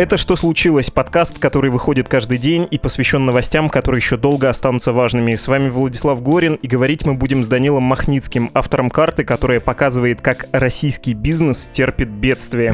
Это «Что случилось?» Подкаст, который выходит каждый день и посвящен новостям, которые еще долго останутся важными. С вами Владислав Горин, и говорить мы будем с Данилом Махницким, автором карты, которая показывает, как российский бизнес терпит бедствие.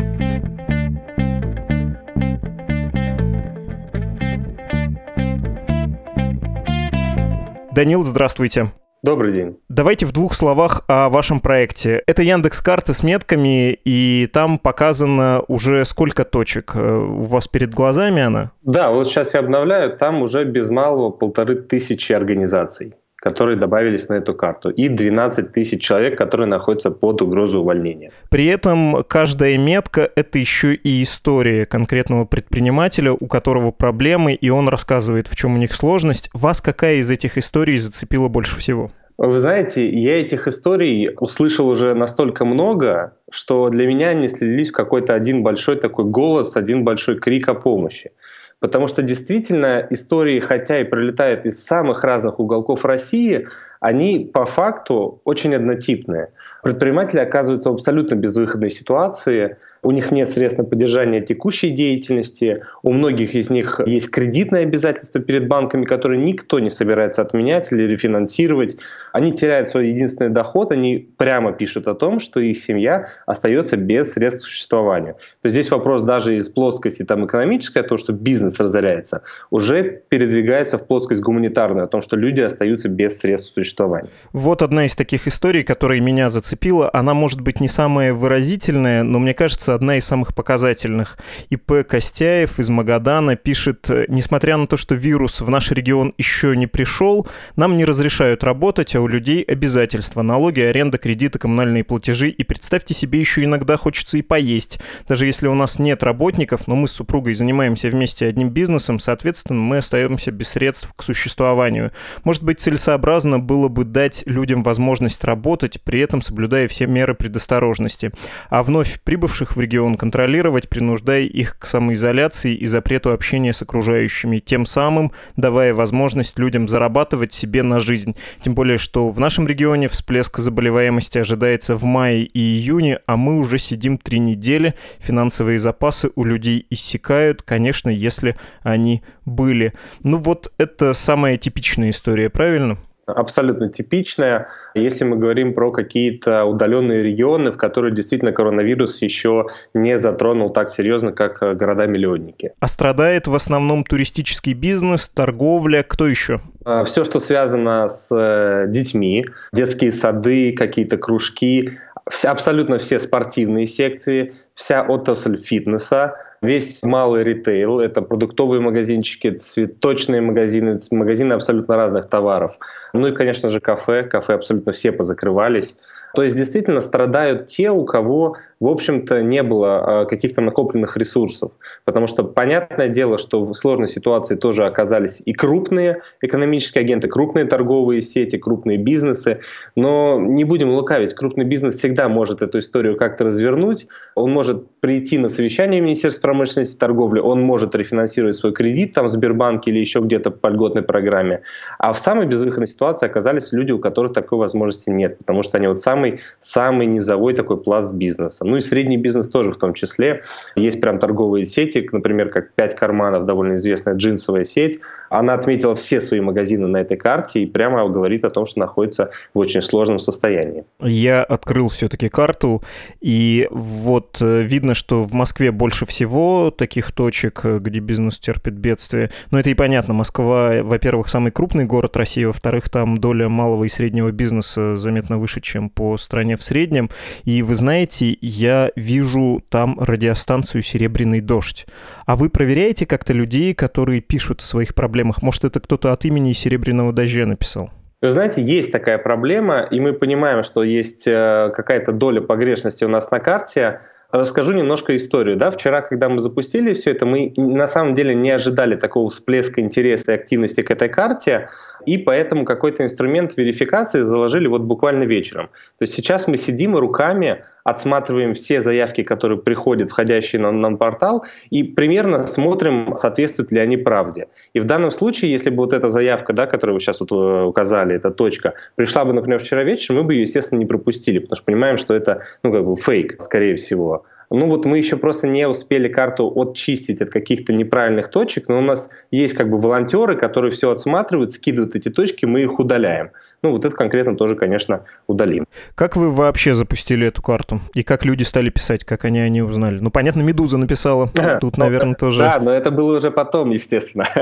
Данил, здравствуйте. Добрый день. Давайте в двух словах о вашем проекте. Это Яндекс карты с метками, и там показано уже сколько точек. Э, у вас перед глазами она? Да, вот сейчас я обновляю, там уже без малого полторы тысячи организаций которые добавились на эту карту, и 12 тысяч человек, которые находятся под угрозой увольнения. При этом каждая метка — это еще и история конкретного предпринимателя, у которого проблемы, и он рассказывает, в чем у них сложность. Вас какая из этих историй зацепила больше всего? Вы знаете, я этих историй услышал уже настолько много, что для меня они слились в какой-то один большой такой голос, один большой крик о помощи. Потому что действительно истории, хотя и пролетают из самых разных уголков России, они по факту очень однотипные. Предприниматели оказываются в абсолютно безвыходной ситуации, у них нет средств на поддержание текущей деятельности, у многих из них есть кредитные обязательства перед банками, которые никто не собирается отменять или рефинансировать. Они теряют свой единственный доход, они прямо пишут о том, что их семья остается без средств существования. То есть здесь вопрос даже из плоскости там, экономической, то, что бизнес разоряется, уже передвигается в плоскость гуманитарную, о том, что люди остаются без средств существования. Вот одна из таких историй, которая меня зацепила. Она может быть не самая выразительная, но мне кажется, одна из самых показательных. ИП Костяев из Магадана пишет, несмотря на то, что вирус в наш регион еще не пришел, нам не разрешают работать, а у людей обязательства. Налоги, аренда, кредиты, коммунальные платежи. И представьте себе, еще иногда хочется и поесть. Даже если у нас нет работников, но мы с супругой занимаемся вместе одним бизнесом, соответственно, мы остаемся без средств к существованию. Может быть, целесообразно было бы дать людям возможность работать, при этом соблюдая все меры предосторожности. А вновь прибывших в регион контролировать, принуждая их к самоизоляции и запрету общения с окружающими, тем самым давая возможность людям зарабатывать себе на жизнь. Тем более, что в нашем регионе всплеск заболеваемости ожидается в мае и июне, а мы уже сидим три недели, финансовые запасы у людей иссякают, конечно, если они были. Ну вот это самая типичная история, правильно? Абсолютно типичная. Если мы говорим про какие-то удаленные регионы, в которые действительно коронавирус еще не затронул так серьезно, как э, города-миллионники. А страдает в основном туристический бизнес, торговля, кто еще? А, все, что связано с э, детьми, детские сады, какие-то кружки, вся, абсолютно все спортивные секции, вся отрасль фитнеса, весь малый ритейл, это продуктовые магазинчики, цветочные магазины, магазины абсолютно разных товаров. Ну и, конечно же, кафе. Кафе абсолютно все позакрывались. То есть действительно страдают те, у кого, в общем-то, не было а, каких-то накопленных ресурсов. Потому что понятное дело, что в сложной ситуации тоже оказались и крупные экономические агенты, крупные торговые сети, крупные бизнесы. Но не будем лукавить, крупный бизнес всегда может эту историю как-то развернуть. Он может прийти на совещание Министерства промышленности и торговли, он может рефинансировать свой кредит там в Сбербанке или еще где-то по льготной программе. А в самой безвыходной ситуации оказались люди, у которых такой возможности нет, потому что они вот самые самый, самый низовой такой пласт бизнеса. Ну и средний бизнес тоже в том числе. Есть прям торговые сети, например, как «Пять карманов», довольно известная джинсовая сеть. Она отметила все свои магазины на этой карте и прямо говорит о том, что находится в очень сложном состоянии. Я открыл все-таки карту, и вот э, видно, что в Москве больше всего таких точек, э, где бизнес терпит бедствие. Но это и понятно. Москва, во-первых, самый крупный город России, во-вторых, там доля малого и среднего бизнеса заметно выше, чем по стране в среднем. И вы знаете, я вижу там радиостанцию «Серебряный дождь». А вы проверяете как-то людей, которые пишут о своих проблемах? Может, это кто-то от имени «Серебряного дождя» написал? Вы знаете, есть такая проблема, и мы понимаем, что есть э, какая-то доля погрешности у нас на карте. Расскажу немножко историю. Да? Вчера, когда мы запустили все это, мы на самом деле не ожидали такого всплеска интереса и активности к этой карте и поэтому какой-то инструмент верификации заложили вот буквально вечером. То есть сейчас мы сидим и руками отсматриваем все заявки, которые приходят, входящие на нам портал, и примерно смотрим, соответствуют ли они правде. И в данном случае, если бы вот эта заявка, да, которую вы сейчас вот э, указали, эта точка, пришла бы, например, вчера вечером, мы бы ее, естественно, не пропустили, потому что понимаем, что это ну, как бы фейк, скорее всего. Ну вот мы еще просто не успели карту отчистить от каких-то неправильных точек, но у нас есть как бы волонтеры, которые все отсматривают, скидывают эти точки, мы их удаляем. Ну, вот это конкретно тоже, конечно, удалим. Как вы вообще запустили эту карту? И как люди стали писать, как они о ней узнали? Ну, понятно, «Медуза» написала. Тут, наверное, тоже... Да, но это было уже потом, естественно.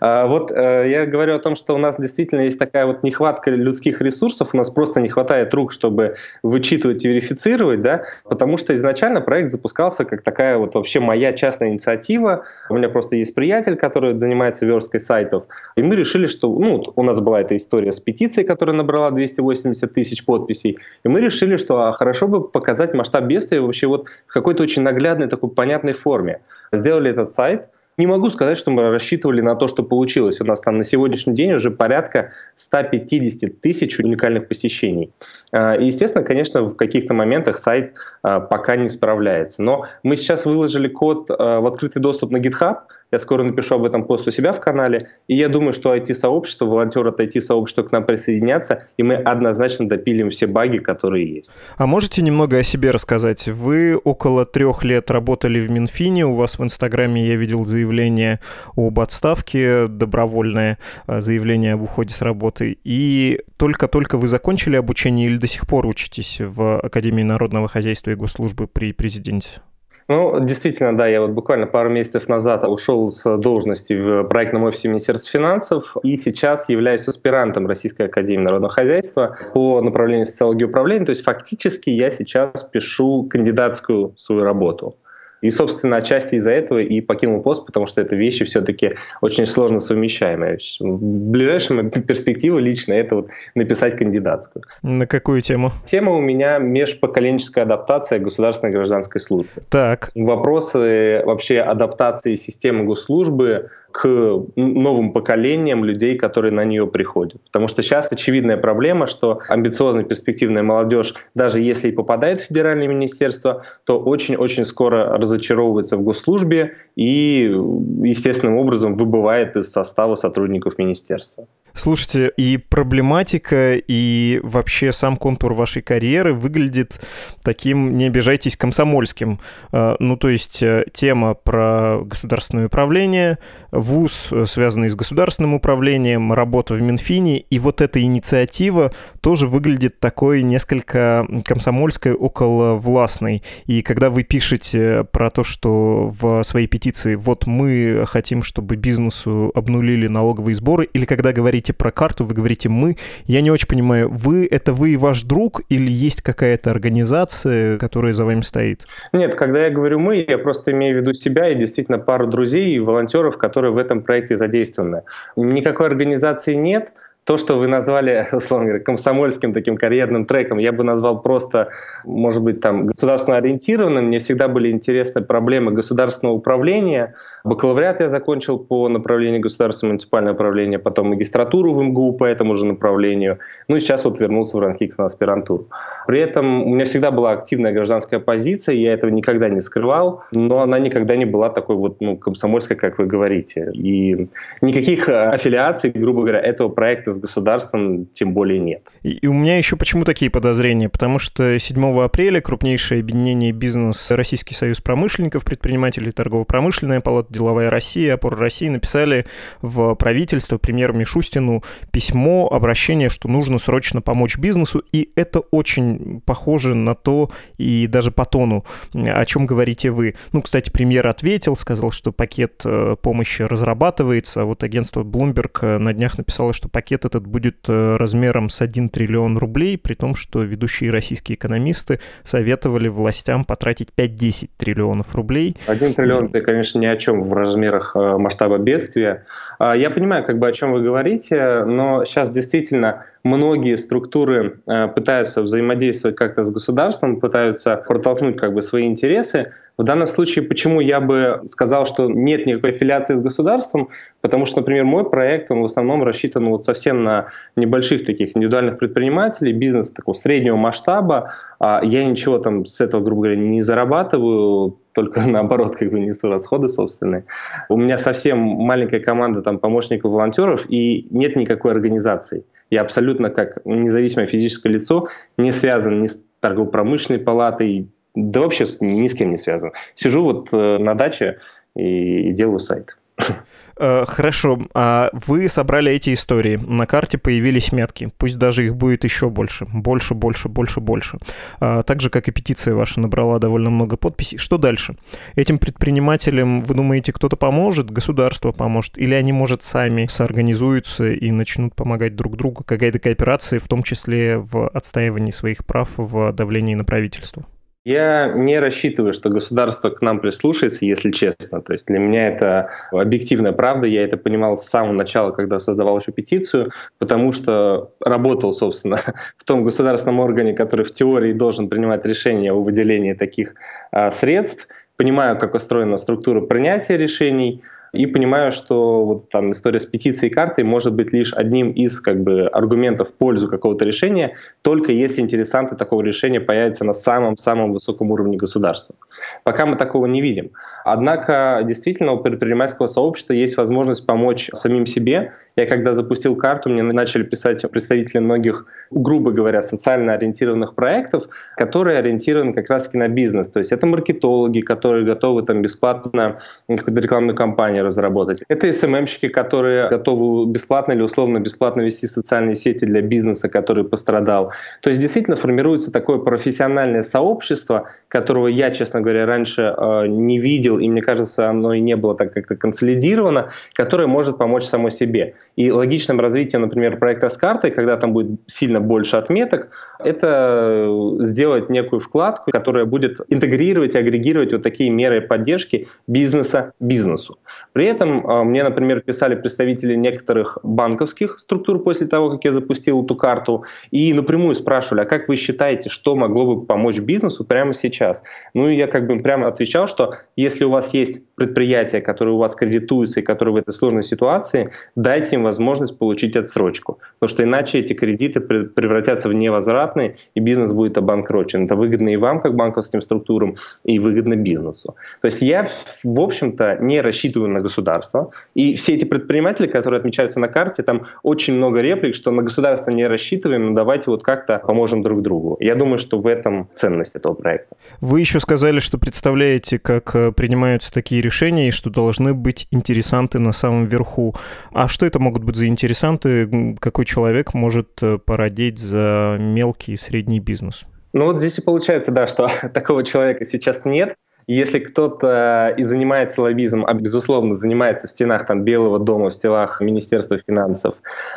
А, вот э, я говорю о том, что у нас действительно есть такая вот нехватка людских ресурсов, у нас просто не хватает рук, чтобы вычитывать и верифицировать, да, потому что изначально проект запускался как такая вот вообще моя частная инициатива. У меня просто есть приятель, который занимается версткой сайтов, и мы решили, что, ну, у нас была эта история с петицией, которая набрала 280 тысяч подписей. И мы решили, что а, хорошо бы показать масштаб бедствия вообще вот в какой-то очень наглядной, такой понятной форме. Сделали этот сайт. Не могу сказать, что мы рассчитывали на то, что получилось. У нас там на сегодняшний день уже порядка 150 тысяч уникальных посещений. А, и, естественно, конечно, в каких-то моментах сайт а, пока не справляется. Но мы сейчас выложили код в открытый доступ на GitHub – я скоро напишу об этом пост у себя в канале. И я думаю, что IT-сообщество, волонтеры от IT-сообщества к нам присоединятся, и мы однозначно допилим все баги, которые есть. А можете немного о себе рассказать? Вы около трех лет работали в Минфине, у вас в Инстаграме я видел заявление об отставке, добровольное э, заявление об уходе с работы. И только-только вы закончили обучение или до сих пор учитесь в Академии народного хозяйства и госслужбы при президенте? Ну, действительно, да, я вот буквально пару месяцев назад ушел с должности в проектном офисе Министерства финансов и сейчас являюсь аспирантом Российской Академии Народного Хозяйства по направлению социологии управления. То есть фактически я сейчас пишу кандидатскую свою работу. И, собственно, отчасти из-за этого и покинул пост, потому что это вещи все-таки очень сложно совмещаемые. В ближайшем перспективе лично это вот написать кандидатскую. На какую тему? Тема у меня межпоколенческая адаптация государственной гражданской службы. Так. Вопросы вообще адаптации системы госслужбы к новым поколениям людей, которые на нее приходят. Потому что сейчас очевидная проблема, что амбициозная перспективная молодежь, даже если и попадает в федеральное министерство, то очень-очень скоро разочаровывается в госслужбе и естественным образом выбывает из состава сотрудников министерства. Слушайте, и проблематика, и вообще сам контур вашей карьеры выглядит таким, не обижайтесь, комсомольским. А, ну, то есть э, тема про государственное управление, вуз, э, связанный с государственным управлением, работа в Минфине, и вот эта инициатива тоже выглядит такой несколько комсомольской, около властной. И когда вы пишете про то, что в своей петиции вот мы хотим, чтобы бизнесу обнулили налоговые сборы, или когда говорите говорите про карту, вы говорите «мы». Я не очень понимаю, вы — это вы и ваш друг или есть какая-то организация, которая за вами стоит? Нет, когда я говорю «мы», я просто имею в виду себя и действительно пару друзей и волонтеров, которые в этом проекте задействованы. Никакой организации нет — то, что вы назвали, условно говоря, комсомольским таким карьерным треком, я бы назвал просто, может быть, там, государственно ориентированным. Мне всегда были интересны проблемы государственного управления. Бакалавриат я закончил по направлению государственного муниципального управления, потом магистратуру в МГУ по этому же направлению. Ну и сейчас вот вернулся в Ранхикс на аспирантуру. При этом у меня всегда была активная гражданская позиция, я этого никогда не скрывал, но она никогда не была такой вот ну, комсомольской, как вы говорите. И никаких аффилиаций, грубо говоря, этого проекта государством тем более нет. И, и у меня еще почему такие подозрения? Потому что 7 апреля крупнейшее объединение бизнес Российский союз промышленников, предпринимателей, торгово-промышленная палата, деловая Россия, опора России написали в правительство премьеру Мишустину письмо, обращение, что нужно срочно помочь бизнесу, и это очень похоже на то, и даже по тону, о чем говорите вы. Ну, кстати, премьер ответил, сказал, что пакет э, помощи разрабатывается, а вот агентство Bloomberg э, на днях написало, что пакет этот будет э, размером с 1 триллион рублей, при том, что ведущие российские экономисты советовали властям потратить 5-10 триллионов рублей. 1 триллион, это, конечно, ни о чем в размерах э, масштаба бедствия. А, я понимаю, как бы о чем вы говорите, но сейчас действительно многие структуры э, пытаются взаимодействовать как-то с государством, пытаются протолкнуть как бы свои интересы. В данном случае, почему я бы сказал, что нет никакой аффилиации с государством, потому что, например, мой проект, он в основном рассчитан вот совсем на небольших таких индивидуальных предпринимателей, бизнес такого среднего масштаба. А я ничего там с этого, грубо говоря, не зарабатываю, только наоборот как бы несу расходы собственные. У меня совсем маленькая команда там помощников волонтеров и нет никакой организации. Я абсолютно как независимое физическое лицо не связан ни с торгово-промышленной палатой, Да вообще ни с кем не связан. Сижу вот э, на даче и, и делаю сайт. Э, хорошо, а вы собрали эти истории, на карте появились метки, пусть даже их будет еще больше, больше, больше, больше, больше. А, так же, как и петиция ваша набрала довольно много подписей. Что дальше? Этим предпринимателям, вы думаете, кто-то поможет, государство поможет, или они, может, сами соорганизуются и начнут помогать друг другу, какая-то кооперация, в том числе в отстаивании своих прав, в давлении на правительство? Я не рассчитываю, что государство к нам прислушается, если честно. То есть для меня это объективная правда. Я это понимал с самого начала, когда создавал еще петицию, потому что работал, собственно, в том государственном органе, который в теории должен принимать решения о выделении таких а, средств. Понимаю, как устроена структура принятия решений – и понимаю, что вот там история с петицией картой может быть лишь одним из как бы аргументов в пользу какого-то решения, только если интересанты такого решения появятся на самом-самом высоком уровне государства. Пока мы такого не видим. Однако действительно у предпринимательского сообщества есть возможность помочь самим себе. Я когда запустил карту, мне начали писать представители многих, грубо говоря, социально ориентированных проектов, которые ориентированы как раз-таки на бизнес. То есть это маркетологи, которые готовы там бесплатно какую-то рекламную кампанию разработать. Это СММщики, которые готовы бесплатно или условно бесплатно вести социальные сети для бизнеса, который пострадал. То есть действительно формируется такое профессиональное сообщество, которого я, честно говоря, раньше э, не видел, и мне кажется, оно и не было так как-то консолидировано, которое может помочь само себе. И логичным развитием, например, проекта с картой, когда там будет сильно больше отметок, это сделать некую вкладку, которая будет интегрировать и агрегировать вот такие меры поддержки бизнеса бизнесу. При этом а, мне, например, писали представители некоторых банковских структур после того, как я запустил эту карту, и напрямую спрашивали, а как вы считаете, что могло бы помочь бизнесу прямо сейчас? Ну и я как бы прямо отвечал, что если у вас есть предприятия, которые у вас кредитуются и которые в этой сложной ситуации, дайте им возможность получить отсрочку, потому что иначе эти кредиты превратятся в невозвратные, и бизнес будет обанкрочен. Это выгодно и вам, как банковским структурам, и выгодно бизнесу. То есть я, в общем-то, не рассчитываю на государство. И все эти предприниматели, которые отмечаются на карте, там очень много реплик, что на государство не рассчитываем, но давайте вот как-то поможем друг другу. Я думаю, что в этом ценность этого проекта. Вы еще сказали, что представляете, как э, принимаются такие решения, и что должны быть интересанты на самом верху. А что это могут быть за интересанты? Какой человек может э, породить за мелкий и средний бизнес? Ну вот здесь и получается, да, что такого человека сейчас нет. Если кто-то и занимается лоббизмом, а безусловно занимается в стенах там, Белого дома, в стенах Министерства финансов,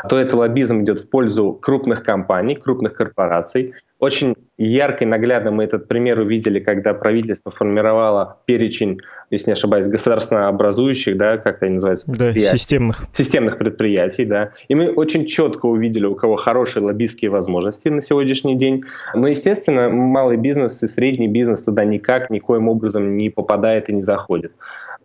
то это лоббизм идет в пользу крупных компаний, крупных корпораций, очень ярко и наглядно мы этот пример увидели, когда правительство формировало перечень, если не ошибаюсь, государственно образующих, да, как это называется? Да, системных. Системных предприятий, да. И мы очень четко увидели, у кого хорошие лоббистские возможности на сегодняшний день. Но, естественно, малый бизнес и средний бизнес туда никак, никоим образом не попадает и не заходит.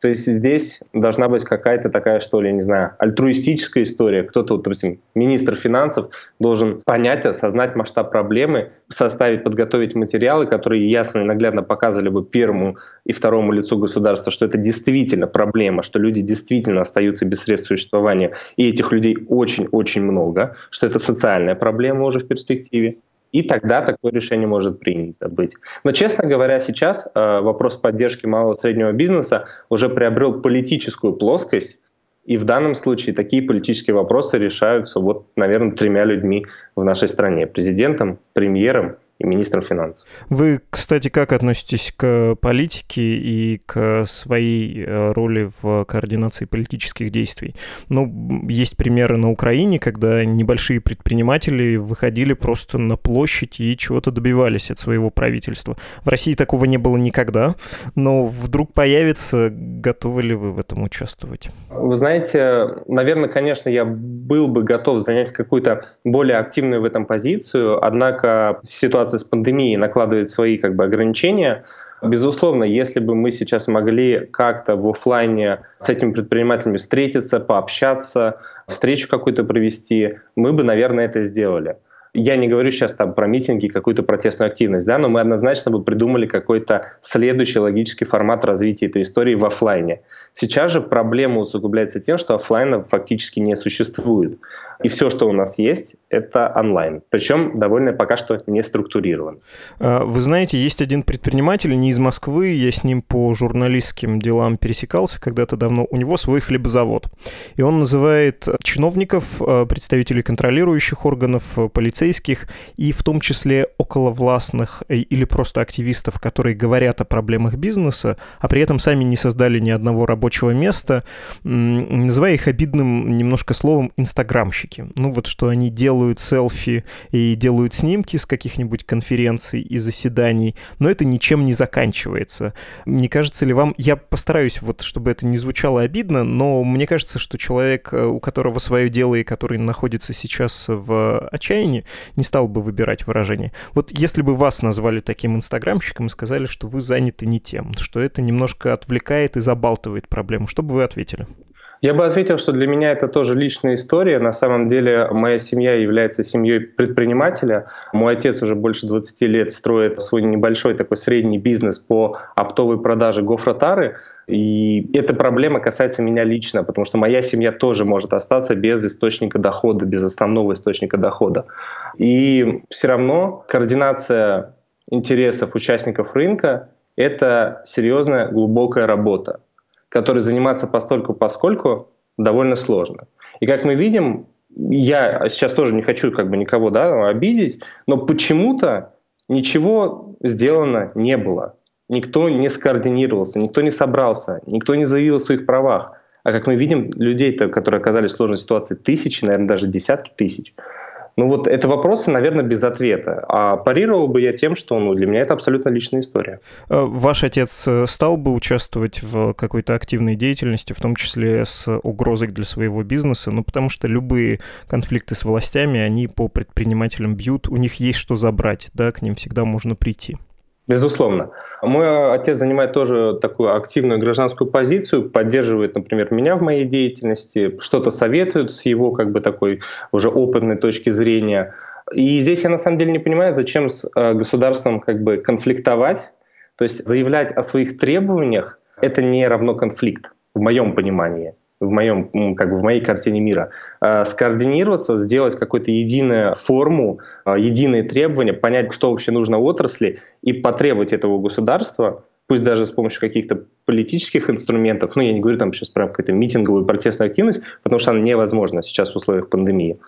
То есть здесь должна быть какая-то такая, что ли, не знаю, альтруистическая история. Кто-то, вот, допустим, министр финансов должен понять, осознать масштаб проблемы, составить, подготовить материалы, которые ясно и наглядно показывали бы первому и второму лицу государства, что это действительно проблема, что люди действительно остаются без средств существования, и этих людей очень-очень много, что это социальная проблема уже в перспективе. И тогда такое решение может принято быть. Но, честно говоря, сейчас э, вопрос поддержки малого и среднего бизнеса уже приобрел политическую плоскость, и в данном случае такие политические вопросы решаются, вот, наверное, тремя людьми в нашей стране. Президентом, премьером и министром финансов. Вы, кстати, как относитесь к политике и к своей э, роли в координации политических действий? Ну, есть примеры на Украине, когда небольшие предприниматели выходили просто на площадь и чего-то добивались от своего правительства. В России такого не было никогда, но вдруг появится, готовы ли вы в этом участвовать? Вы знаете, наверное, конечно, я был бы готов занять какую-то более активную в этом позицию, однако ситуация ситуация с пандемией накладывает свои как бы, ограничения. Безусловно, если бы мы сейчас могли как-то в офлайне с этими предпринимателями встретиться, пообщаться, встречу какую-то провести, мы бы, наверное, это сделали. Я не говорю сейчас там про митинги, какую-то протестную активность, да, но мы однозначно бы придумали какой-то следующий логический формат развития этой истории в офлайне. Сейчас же проблема усугубляется тем, что офлайна фактически не существует. И все, что у нас есть, это онлайн. Причем довольно пока что не структурирован. А, вы знаете, есть один предприниматель не из Москвы, я с ним по журналистским делам пересекался когда-то давно. У него свой хлебозавод. И он называет чиновников, а, представителей контролирующих органов, полицейских и в том числе околовластных э, или просто активистов, которые говорят о проблемах бизнеса, а при этом сами не создали ни одного рабочего места, называя их обидным немножко словом «инстаграмщики». Ну вот что они делают селфи и делают снимки с каких-нибудь конференций и заседаний, но это ничем не заканчивается. Не кажется ли вам, я постараюсь вот, чтобы это не звучало обидно, но мне кажется, что человек, э, у которого свое дело и который находится сейчас в отчаянии, не стал бы выбирать выражение. Вот если бы вас назвали таким инстаграмщиком и сказали, что вы заняты не тем, что это немножко отвлекает и забалтывает проблему, что бы вы ответили? Я бы ответил, что для меня это тоже личная история. На самом деле моя семья является семьей предпринимателя. Мой отец уже больше 20 лет строит свой небольшой такой средний бизнес по оптовой продаже гофротары. И эта проблема касается меня лично, потому что моя семья тоже может остаться без источника дохода, без основного источника дохода. И все равно координация интересов участников рынка — это серьезная глубокая работа которой заниматься постольку поскольку довольно сложно. И как мы видим, я сейчас тоже не хочу как бы никого да, обидеть, но почему-то ничего сделано не было. Никто не скоординировался, никто не собрался, никто не заявил о своих правах. А как мы видим, людей-то, которые оказались в сложной ситуации, тысячи, наверное, даже десятки тысяч – ну вот это вопросы, наверное, без ответа. А парировал бы я тем, что ну, для меня это абсолютно личная история. Э, ваш отец э, стал бы участвовать в какой-то активной деятельности, в том числе с угрозой для своего бизнеса? Ну потому что любые конфликты с властями, они по предпринимателям бьют, у них есть что забрать, да, к ним всегда можно прийти. Безусловно. Мой отец занимает тоже такую активную гражданскую позицию, поддерживает, например, меня в моей деятельности, что-то советует с его как бы такой уже опытной точки зрения. И здесь я на самом деле не понимаю, зачем с э, государством как бы конфликтовать, то есть заявлять о своих требованиях — это не равно конфликт, в моем понимании в моем, как бы в моей картине мира, а, скоординироваться, сделать какую-то единую форму, а, единые требования, понять, что вообще нужно отрасли и потребовать этого государства, пусть даже с помощью каких-то политических инструментов, ну я не говорю там сейчас про какую-то митинговую протестную активность, потому что она невозможна сейчас в условиях пандемии.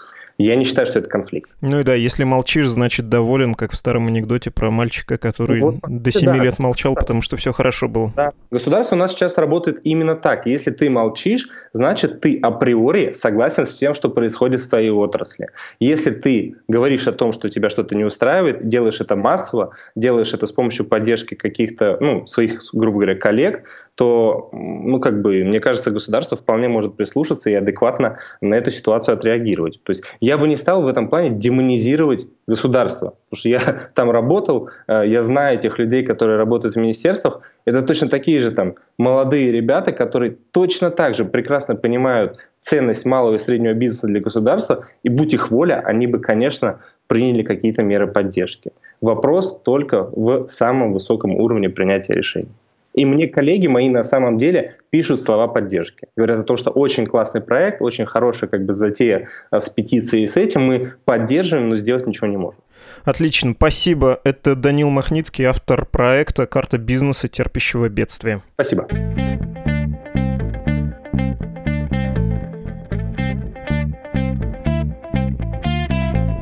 Я не считаю, что это конфликт. Ну и да, если молчишь, значит доволен, как в старом анекдоте про мальчика, который вот, до 7 да, лет молчал, да. потому что все хорошо было. Да. Государство у нас сейчас работает именно так. Если ты молчишь, значит ты априори согласен с тем, что происходит в твоей отрасли. Если ты говоришь о том, что тебя что-то не устраивает, делаешь это массово, делаешь это с помощью поддержки каких-то ну, своих, грубо говоря, коллег, то, ну, как бы, мне кажется, государство вполне может прислушаться и адекватно на эту ситуацию отреагировать. То есть я бы не стал в этом плане демонизировать государство, потому что я там работал, э, я знаю этих людей, которые работают в министерствах, это точно такие же там молодые ребята, которые точно так же прекрасно понимают ценность малого и среднего бизнеса для государства, и будь их воля, они бы, конечно, приняли какие-то меры поддержки. Вопрос только в самом высоком уровне принятия решений. И мне коллеги мои на самом деле пишут слова поддержки. Говорят о том, что очень классный проект, очень хорошая как бы затея э, с петицией с этим. Мы поддерживаем, но сделать ничего не можем. Отлично, спасибо. Это Данил Махницкий, автор проекта «Карта бизнеса, терпящего бедствия». Спасибо.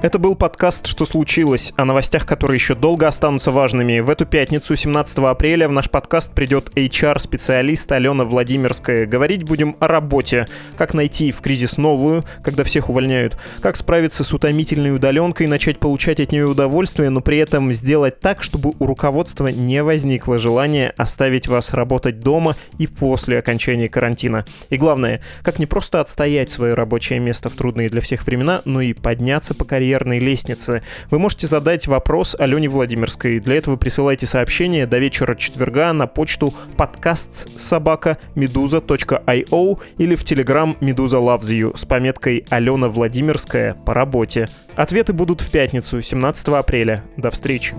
Это был подкаст «Что случилось?» о новостях, которые еще долго останутся важными. В эту пятницу, 17 апреля, в наш подкаст придет HR-специалист Алена Владимирская. Говорить будем о работе. Как найти в кризис новую, когда всех увольняют. Как справиться с утомительной удаленкой, начать получать от нее удовольствие, но при этом сделать так, чтобы у руководства не возникло желания оставить вас работать дома и после окончания карантина. И главное, как не просто отстоять свое рабочее место в трудные для всех времена, но и подняться по карьере карьерной лестнице. Вы можете задать вопрос Алене Владимирской. Для этого присылайте сообщение до вечера четверга на почту подкаст собака meduza.io или в телеграм Медуза Loves You с пометкой Алена Владимирская по работе. Ответы будут в пятницу, 17 апреля. До встречи.